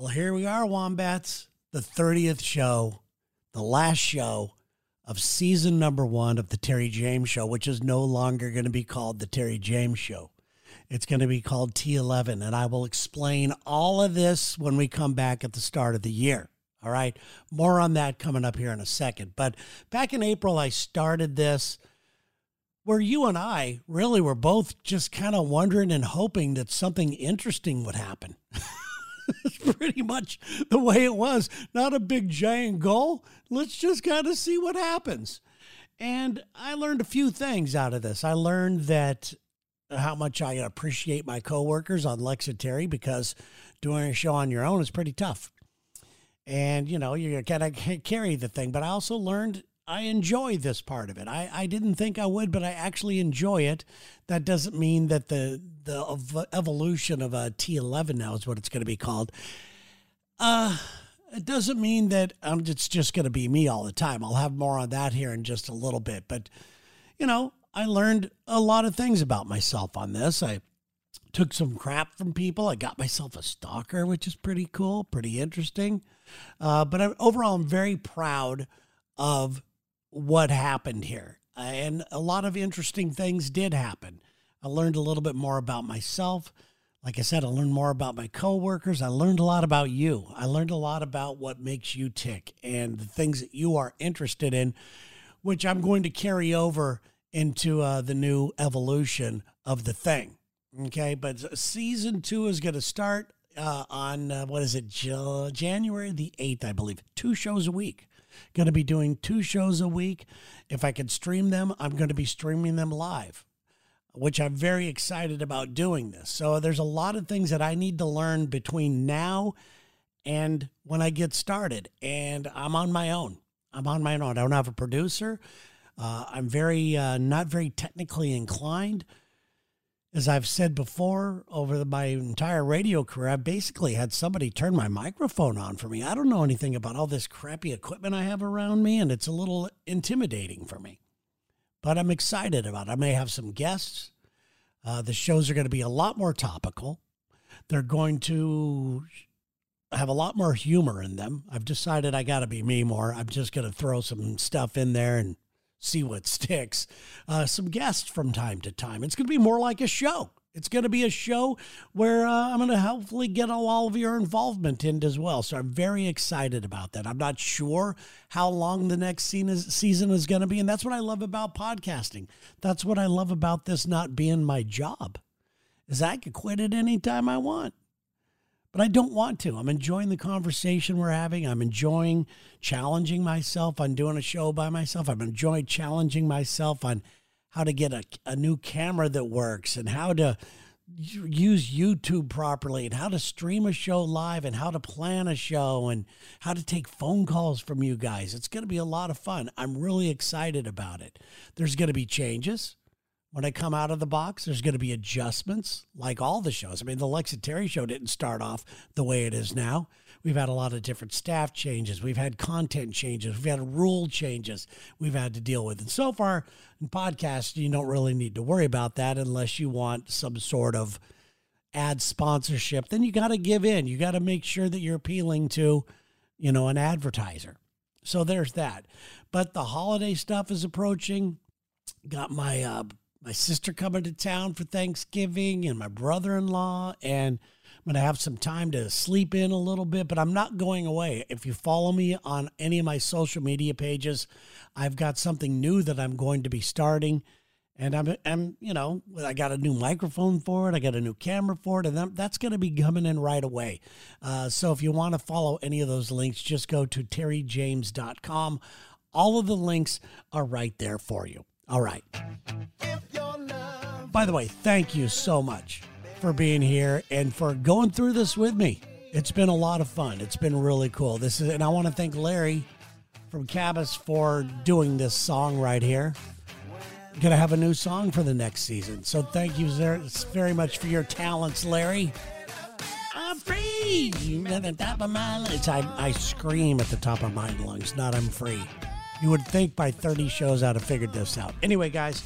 Well, here we are, Wombats, the 30th show, the last show of season number one of the Terry James Show, which is no longer going to be called the Terry James Show. It's going to be called T11, and I will explain all of this when we come back at the start of the year. All right. More on that coming up here in a second. But back in April, I started this where you and I really were both just kind of wondering and hoping that something interesting would happen. It's pretty much the way it was. Not a big giant goal. Let's just kind of see what happens. And I learned a few things out of this. I learned that how much I appreciate my coworkers on Lex Terry because doing a show on your own is pretty tough. And you know, you're gotta carry the thing. But I also learned I enjoy this part of it. I, I didn't think I would, but I actually enjoy it. That doesn't mean that the the evolution of a T11 now is what it's going to be called. Uh, it doesn't mean that um, it's just going to be me all the time. I'll have more on that here in just a little bit. But, you know, I learned a lot of things about myself on this. I took some crap from people. I got myself a stalker, which is pretty cool, pretty interesting. Uh, but I, overall, I'm very proud of what happened here. And a lot of interesting things did happen. I learned a little bit more about myself. Like I said, I learned more about my coworkers. I learned a lot about you. I learned a lot about what makes you tick and the things that you are interested in, which I'm going to carry over into uh, the new evolution of the thing. Okay, but season two is going to start uh, on uh, what is it, January the 8th, I believe. Two shows a week. Going to be doing two shows a week. If I can stream them, I'm going to be streaming them live, which I'm very excited about doing this. So there's a lot of things that I need to learn between now and when I get started. And I'm on my own. I'm on my own. I don't have a producer. Uh, I'm very uh, not very technically inclined as I've said before, over my entire radio career, I basically had somebody turn my microphone on for me. I don't know anything about all this crappy equipment I have around me, and it's a little intimidating for me. But I'm excited about it. I may have some guests. Uh, the shows are going to be a lot more topical. They're going to have a lot more humor in them. I've decided I got to be me more. I'm just going to throw some stuff in there and see what sticks. Uh, some guests from time to time. It's going to be more like a show. It's going to be a show where uh, I'm going to hopefully get all of your involvement in as well. So I'm very excited about that. I'm not sure how long the next season is going to be. And that's what I love about podcasting. That's what I love about this not being my job is I could quit at any time I want but I don't want to. I'm enjoying the conversation we're having. I'm enjoying challenging myself on doing a show by myself. I'm enjoying challenging myself on how to get a, a new camera that works and how to use YouTube properly and how to stream a show live and how to plan a show and how to take phone calls from you guys. It's going to be a lot of fun. I'm really excited about it. There's going to be changes when I come out of the box, there's going to be adjustments like all the shows. I mean, the Lex Terry show didn't start off the way it is now. We've had a lot of different staff changes. We've had content changes. We've had rule changes we've had to deal with. And so far in podcasts, you don't really need to worry about that unless you want some sort of ad sponsorship. Then you got to give in. You got to make sure that you're appealing to, you know, an advertiser. So there's that. But the holiday stuff is approaching. Got my uh, my sister coming to town for Thanksgiving and my brother in law. And I'm going to have some time to sleep in a little bit, but I'm not going away. If you follow me on any of my social media pages, I've got something new that I'm going to be starting. And I'm, I'm, you know, I got a new microphone for it. I got a new camera for it, and that's going to be coming in right away. Uh, so if you want to follow any of those links, just go to terryjames.com. All of the links are right there for you. All right. By the way, thank you so much for being here and for going through this with me. It's been a lot of fun. It's been really cool. This is, and I want to thank Larry from Cabas for doing this song right here. Gonna have a new song for the next season. So thank you very much for your talents, Larry. I'm free at the top of my lungs. I, I scream at the top of my lungs, not I'm free. You would think by 30 shows I'd have figured this out. Anyway, guys,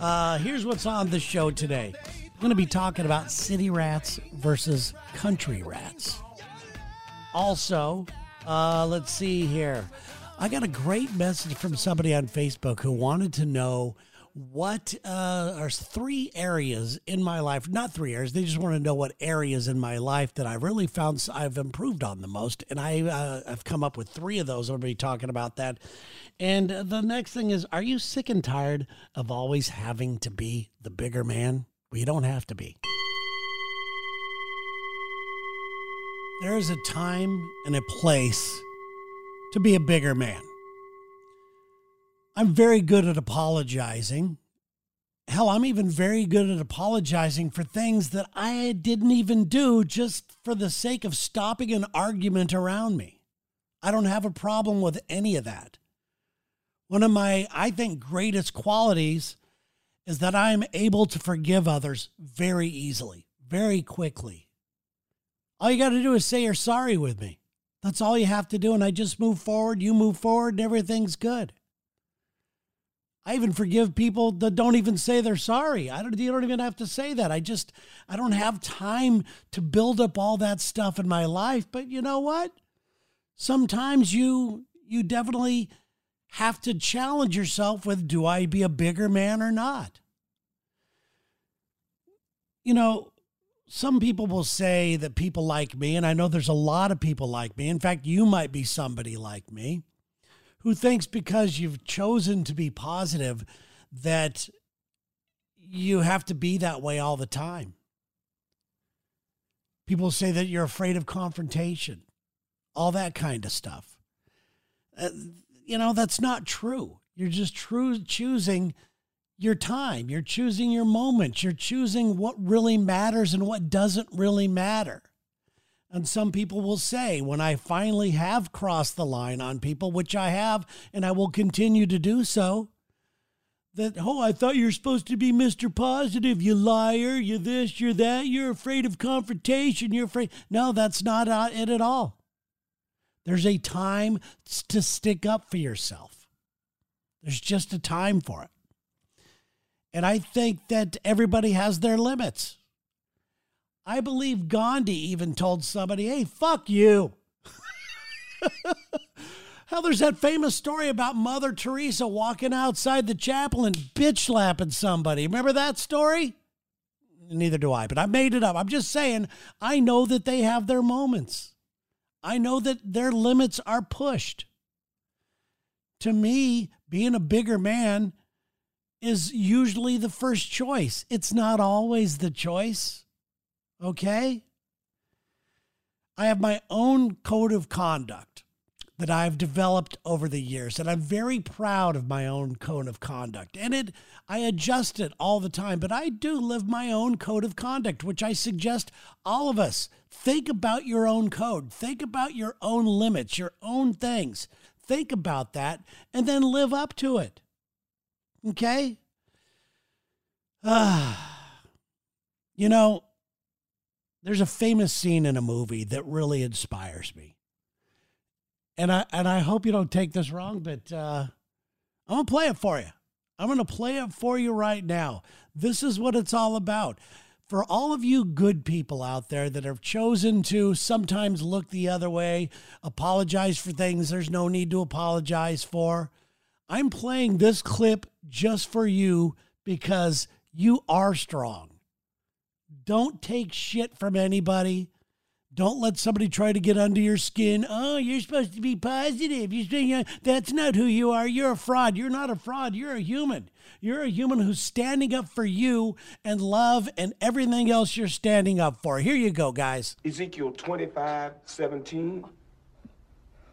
uh, here's what's on the show today. I'm going to be talking about city rats versus country rats. also, uh, let's see here. I got a great message from somebody on Facebook who wanted to know what uh, are three areas in my life, not three areas, they just want to know what areas in my life that I really found I've improved on the most. And I, uh, I've come up with three of those. I'll be talking about that. And the next thing is Are you sick and tired of always having to be the bigger man? Well, you don't have to be. There is a time and a place to be a bigger man. I'm very good at apologizing. Hell, I'm even very good at apologizing for things that I didn't even do just for the sake of stopping an argument around me. I don't have a problem with any of that. One of my, I think, greatest qualities is that I'm able to forgive others very easily, very quickly. All you got to do is say you're sorry with me. That's all you have to do. And I just move forward, you move forward, and everything's good. I even forgive people that don't even say they're sorry. I don't you don't even have to say that. I just I don't have time to build up all that stuff in my life, but you know what? Sometimes you you definitely have to challenge yourself with do I be a bigger man or not? You know, some people will say that people like me, and I know there's a lot of people like me. In fact, you might be somebody like me who thinks because you've chosen to be positive that you have to be that way all the time. People say that you're afraid of confrontation, all that kind of stuff. Uh, you know, that's not true. You're just true choosing your time. You're choosing your moments. You're choosing what really matters and what doesn't really matter. And some people will say, when I finally have crossed the line on people, which I have, and I will continue to do so, that, oh, I thought you were supposed to be Mr. Positive, you liar, you this, you're that, you're afraid of confrontation, you're afraid. No, that's not uh, it at all. There's a time to stick up for yourself, there's just a time for it. And I think that everybody has their limits. I believe Gandhi even told somebody, hey, fuck you. Hell, there's that famous story about Mother Teresa walking outside the chapel and bitch slapping somebody. Remember that story? Neither do I, but I made it up. I'm just saying, I know that they have their moments. I know that their limits are pushed. To me, being a bigger man is usually the first choice. It's not always the choice. Okay? I have my own code of conduct that I've developed over the years, and I'm very proud of my own code of conduct. And it, I adjust it all the time, but I do live my own code of conduct, which I suggest all of us think about your own code, think about your own limits, your own things. Think about that, and then live up to it. Okay? Ah, you know, there's a famous scene in a movie that really inspires me. And I and I hope you don't take this wrong, but uh, I'm gonna play it for you. I'm gonna play it for you right now. This is what it's all about. For all of you good people out there that have chosen to sometimes look the other way, apologize for things there's no need to apologize for, I'm playing this clip just for you because you are strong. Don't take shit from anybody. Don't let somebody try to get under your skin. Oh, you're supposed to be positive. You're, uh, that's not who you are. You're a fraud. You're not a fraud. You're a human. You're a human who's standing up for you and love and everything else you're standing up for. Here you go, guys. Ezekiel 25, 17.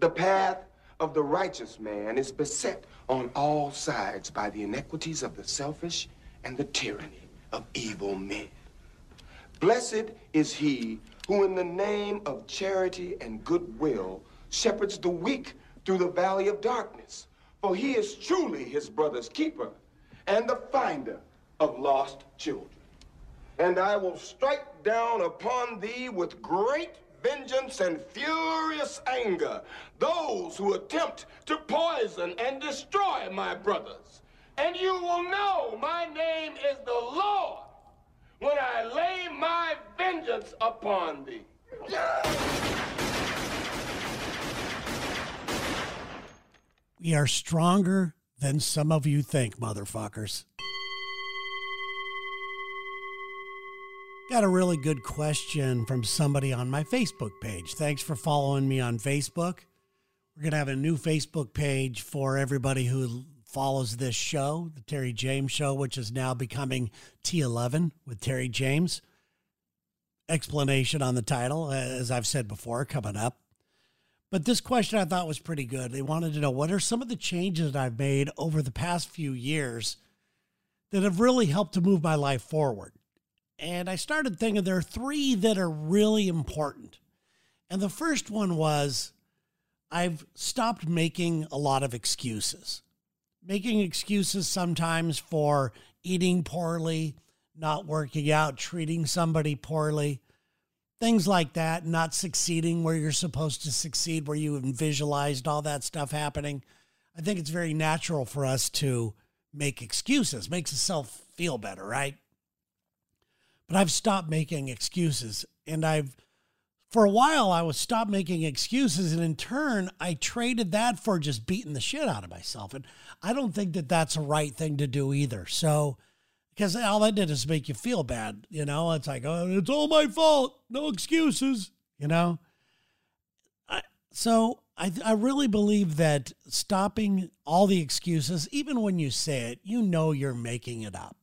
The path of the righteous man is beset on all sides by the iniquities of the selfish and the tyranny of evil men. Blessed is he who, in the name of charity and goodwill, shepherds the weak through the valley of darkness. For he is truly his brother's keeper and the finder of lost children. And I will strike down upon thee with great vengeance and furious anger those who attempt to poison and destroy my brothers. And you will know my name is the Lord when I lay my vengeance upon thee. We are stronger than some of you think, motherfuckers. Got a really good question from somebody on my Facebook page. Thanks for following me on Facebook. We're going to have a new Facebook page for everybody who follows this show, the Terry James Show, which is now becoming T11 with Terry James. Explanation on the title, uh, as I've said before, coming up. But this question I thought was pretty good. They wanted to know what are some of the changes that I've made over the past few years that have really helped to move my life forward. And I started thinking there are three that are really important. And the first one was I've stopped making a lot of excuses. Making excuses sometimes for eating poorly, not working out, treating somebody poorly, things like that, not succeeding where you're supposed to succeed, where you visualized all that stuff happening. I think it's very natural for us to make excuses, makes us feel better, right? but I've stopped making excuses. And I've, for a while, I was stopped making excuses. And in turn, I traded that for just beating the shit out of myself. And I don't think that that's a right thing to do either. So, because all that did is make you feel bad. You know, it's like, oh, it's all my fault. No excuses, you know? I, so I, I really believe that stopping all the excuses, even when you say it, you know you're making it up.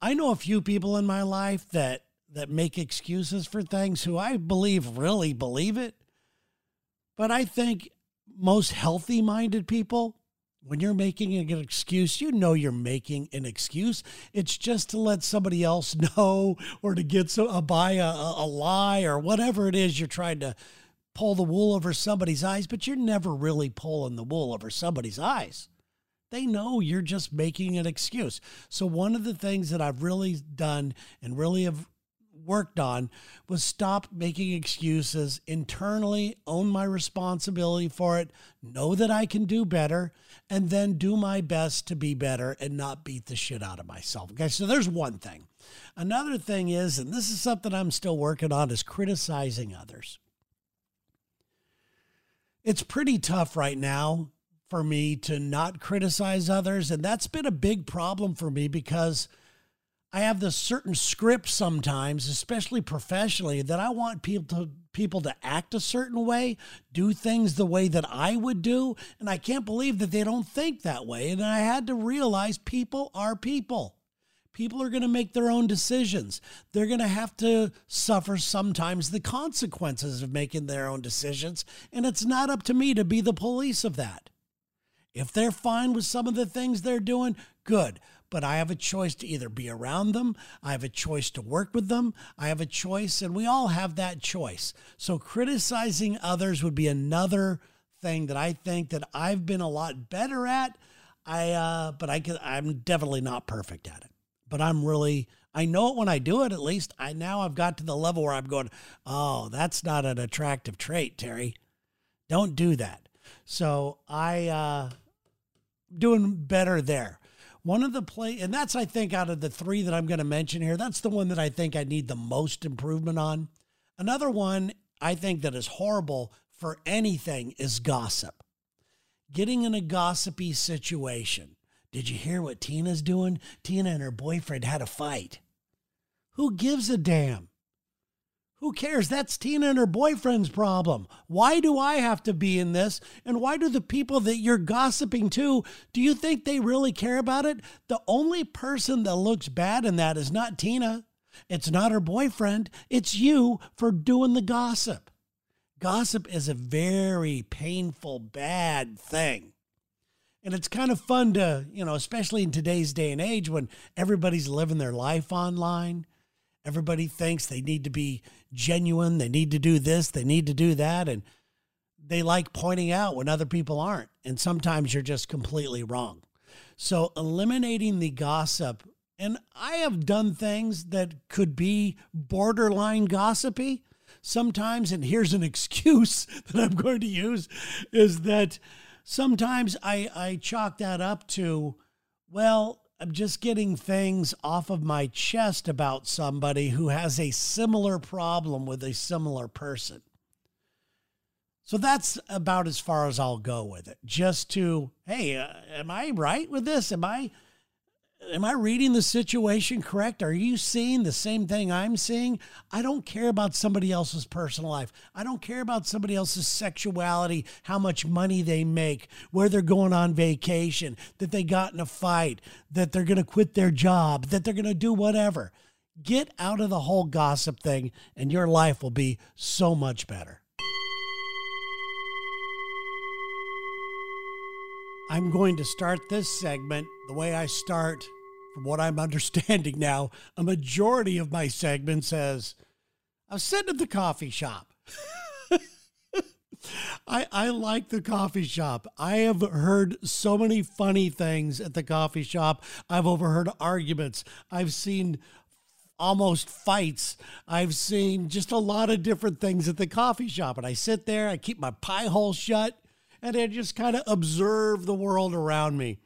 I know a few people in my life that that make excuses for things who I believe really believe it. But I think most healthy minded people, when you're making an excuse, you know you're making an excuse. It's just to let somebody else know or to get so, uh, buy a, a lie or whatever it is you're trying to pull the wool over somebody's eyes, but you're never really pulling the wool over somebody's eyes. They know you're just making an excuse. So, one of the things that I've really done and really have worked on was stop making excuses internally, own my responsibility for it, know that I can do better, and then do my best to be better and not beat the shit out of myself. Okay, so there's one thing. Another thing is, and this is something I'm still working on, is criticizing others. It's pretty tough right now for me to not criticize others. And that's been a big problem for me because I have this certain script sometimes, especially professionally, that I want people to people to act a certain way, do things the way that I would do, and I can't believe that they don't think that way. And I had to realize people are people. People are going to make their own decisions. They're going to have to suffer sometimes the consequences of making their own decisions, and it's not up to me to be the police of that. If they're fine with some of the things they're doing, good. But I have a choice to either be around them, I have a choice to work with them, I have a choice, and we all have that choice. So criticizing others would be another thing that I think that I've been a lot better at. I uh, but I can, I'm definitely not perfect at it. But I'm really I know it when I do it. At least I now I've got to the level where I'm going. Oh, that's not an attractive trait, Terry. Don't do that. So I uh, doing better there. One of the play, and that's I think out of the three that I'm going to mention here, that's the one that I think I need the most improvement on. Another one I think that is horrible for anything is gossip. Getting in a gossipy situation. Did you hear what Tina's doing? Tina and her boyfriend had a fight. Who gives a damn? Who cares? That's Tina and her boyfriend's problem. Why do I have to be in this? And why do the people that you're gossiping to, do you think they really care about it? The only person that looks bad in that is not Tina. It's not her boyfriend. It's you for doing the gossip. Gossip is a very painful, bad thing. And it's kind of fun to, you know, especially in today's day and age when everybody's living their life online Everybody thinks they need to be genuine, they need to do this, they need to do that. And they like pointing out when other people aren't. And sometimes you're just completely wrong. So eliminating the gossip, and I have done things that could be borderline gossipy sometimes. And here's an excuse that I'm going to use is that sometimes I, I chalk that up to, well, I'm just getting things off of my chest about somebody who has a similar problem with a similar person. So that's about as far as I'll go with it. Just to, hey, uh, am I right with this? Am I am I reading the situation correct? Are you seeing the same thing I'm seeing? I don't care about somebody else's personal life. I don't care about somebody else's sexuality, how much money they make, where they're going on vacation, that they got in a fight, that they're going to quit their job, that they're going to do whatever. Get out of the whole gossip thing, and your life will be so much better. I'm going to start this segment the way I start, from what I'm understanding now, a majority of my segment says, I was sitting at the coffee shop. I, I like the coffee shop. I have heard so many funny things at the coffee shop. I've overheard arguments. I've seen almost fights. I've seen just a lot of different things at the coffee shop. And I sit there, I keep my pie hole shut, and I just kind of observe the world around me.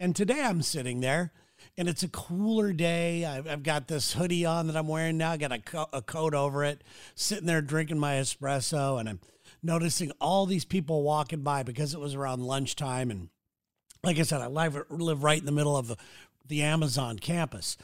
And today I'm sitting there and it's a cooler day. I've, I've got this hoodie on that I'm wearing now. I got a, co- a coat over it, sitting there drinking my espresso, and I'm noticing all these people walking by because it was around lunchtime. And like I said, I live, live right in the middle of the, the Amazon campus.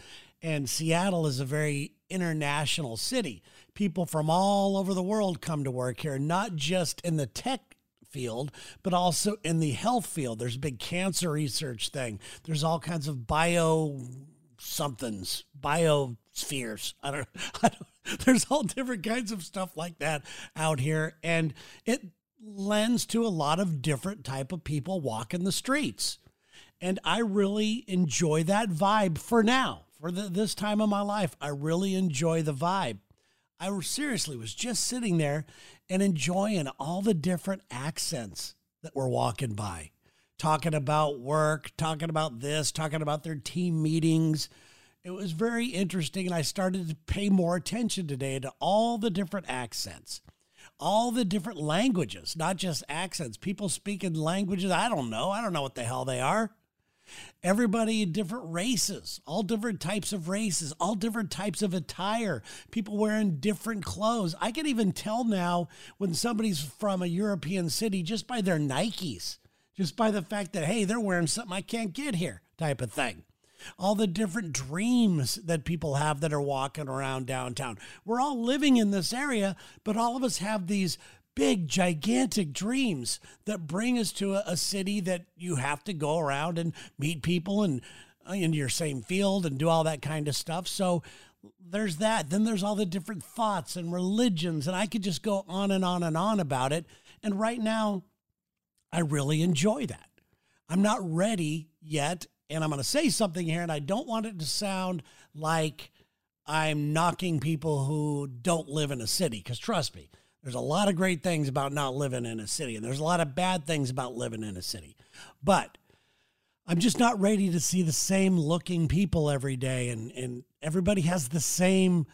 And Seattle is a very international city. People from all over the world come to work here, not just in the tech field, but also in the health field. There's a big cancer research thing. There's all kinds of bio somethings, biospheres. I don't, I don't, there's all different kinds of stuff like that out here. And it lends to a lot of different type of people walking the streets. And I really enjoy that vibe for now, for the, this time of my life. I really enjoy the vibe. I seriously was just sitting there and enjoying all the different accents that were walking by, talking about work, talking about this, talking about their team meetings. It was very interesting. And I started to pay more attention today to all the different accents, all the different languages, not just accents. People speaking languages I don't know. I don't know what the hell they are. Everybody in different races, all different types of races, all different types of attire, people wearing different clothes. I can even tell now when somebody's from a European city just by their Nikes, just by the fact that, hey, they're wearing something I can't get here, type of thing. All the different dreams that people have that are walking around downtown. We're all living in this area, but all of us have these big, gigantic dreams that bring us to a, a, city that you have to go around and meet people and uh, in your same field and do all that kind of stuff. So there's that. Then there's all the different thoughts and religions, and I could just go on and on and on about it. And right now, I really enjoy that. I'm not ready yet, and I'm going to say something here, and I don't want it to sound like I'm knocking people who don't live in a city, because trust me, there's a lot of great things about not living in a city, and there's a lot of bad things about living in a city. But I'm just not ready to see the same looking people every day, and, and everybody has the same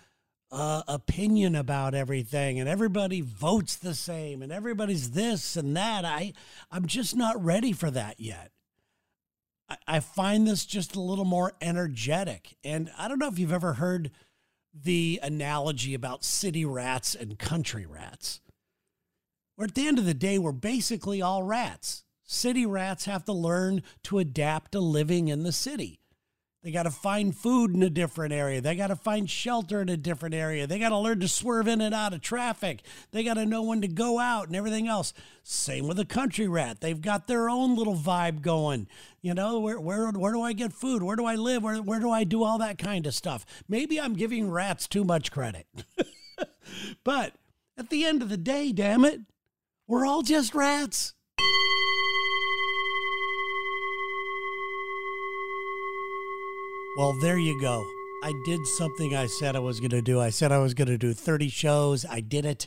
uh, opinion about everything, and everybody votes the same, and everybody's this and that. I, I'm just not ready for that yet. I, I find this just a little more energetic. And I don't know if you've ever heard the analogy about city rats and country rats. Where at the end of the day, we're basically all rats. City rats have to learn to adapt to living in the city. They got to find food in a different area. They got to find shelter in a different area. They got to learn to swerve in and out of traffic. They got to know when to go out and everything else. Same with a country rat. They've got their own little vibe going. You know, where where where do I get food? Where do I live? Where where do I do all that kind of stuff? Maybe I'm giving rats too much credit. but at the end of the day, damn it, we're all just rats. Well, there you go. I did something I said I was going to do. I said I was going to do 30 shows. I did it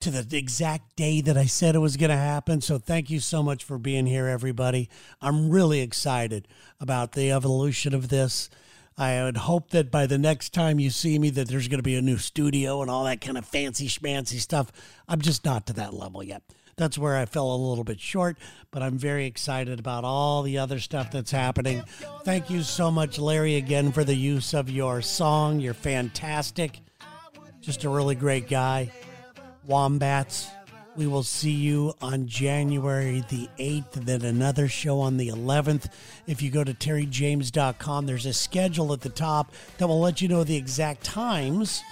to the exact day that I said it was going to happen. So thank you so much for being here, everybody. I'm really excited about the evolution of this. I would hope that by the next time you see me that there's going to be a new studio and all that kind of fancy schmancy stuff. I'm just not to that level yet that's where I fell a little bit short, but I'm very excited about all the other stuff that's happening. Thank you so much, Larry, again for the use of your song. You're fantastic. Just a really great guy. Wombats. We will see you on January the 8th, then another show on the 11th. If you go to terryjames.com, there's a schedule at the top that will let you know the exact times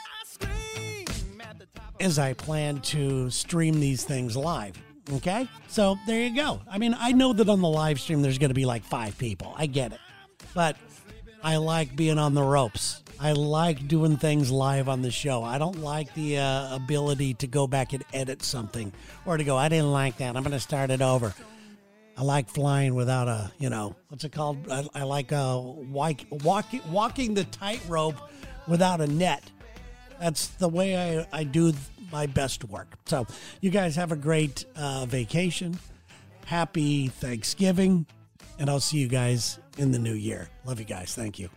as I plan to stream these things live. Okay? So there you go. I mean, I know that on the live stream there's going to be like five people. I get it. But I like being on the ropes. I like doing things live on the show. I don't like the uh, ability to go back and edit something or to go, I didn't like that. I'm going to start it over. I like flying without a, you know, what's it called? I, I like uh, walk, walking, walking the tightrope without a net. That's the way I, I do my best work. So, you guys have a great uh, vacation. Happy Thanksgiving. And I'll see you guys in the new year. Love you guys. Thank you.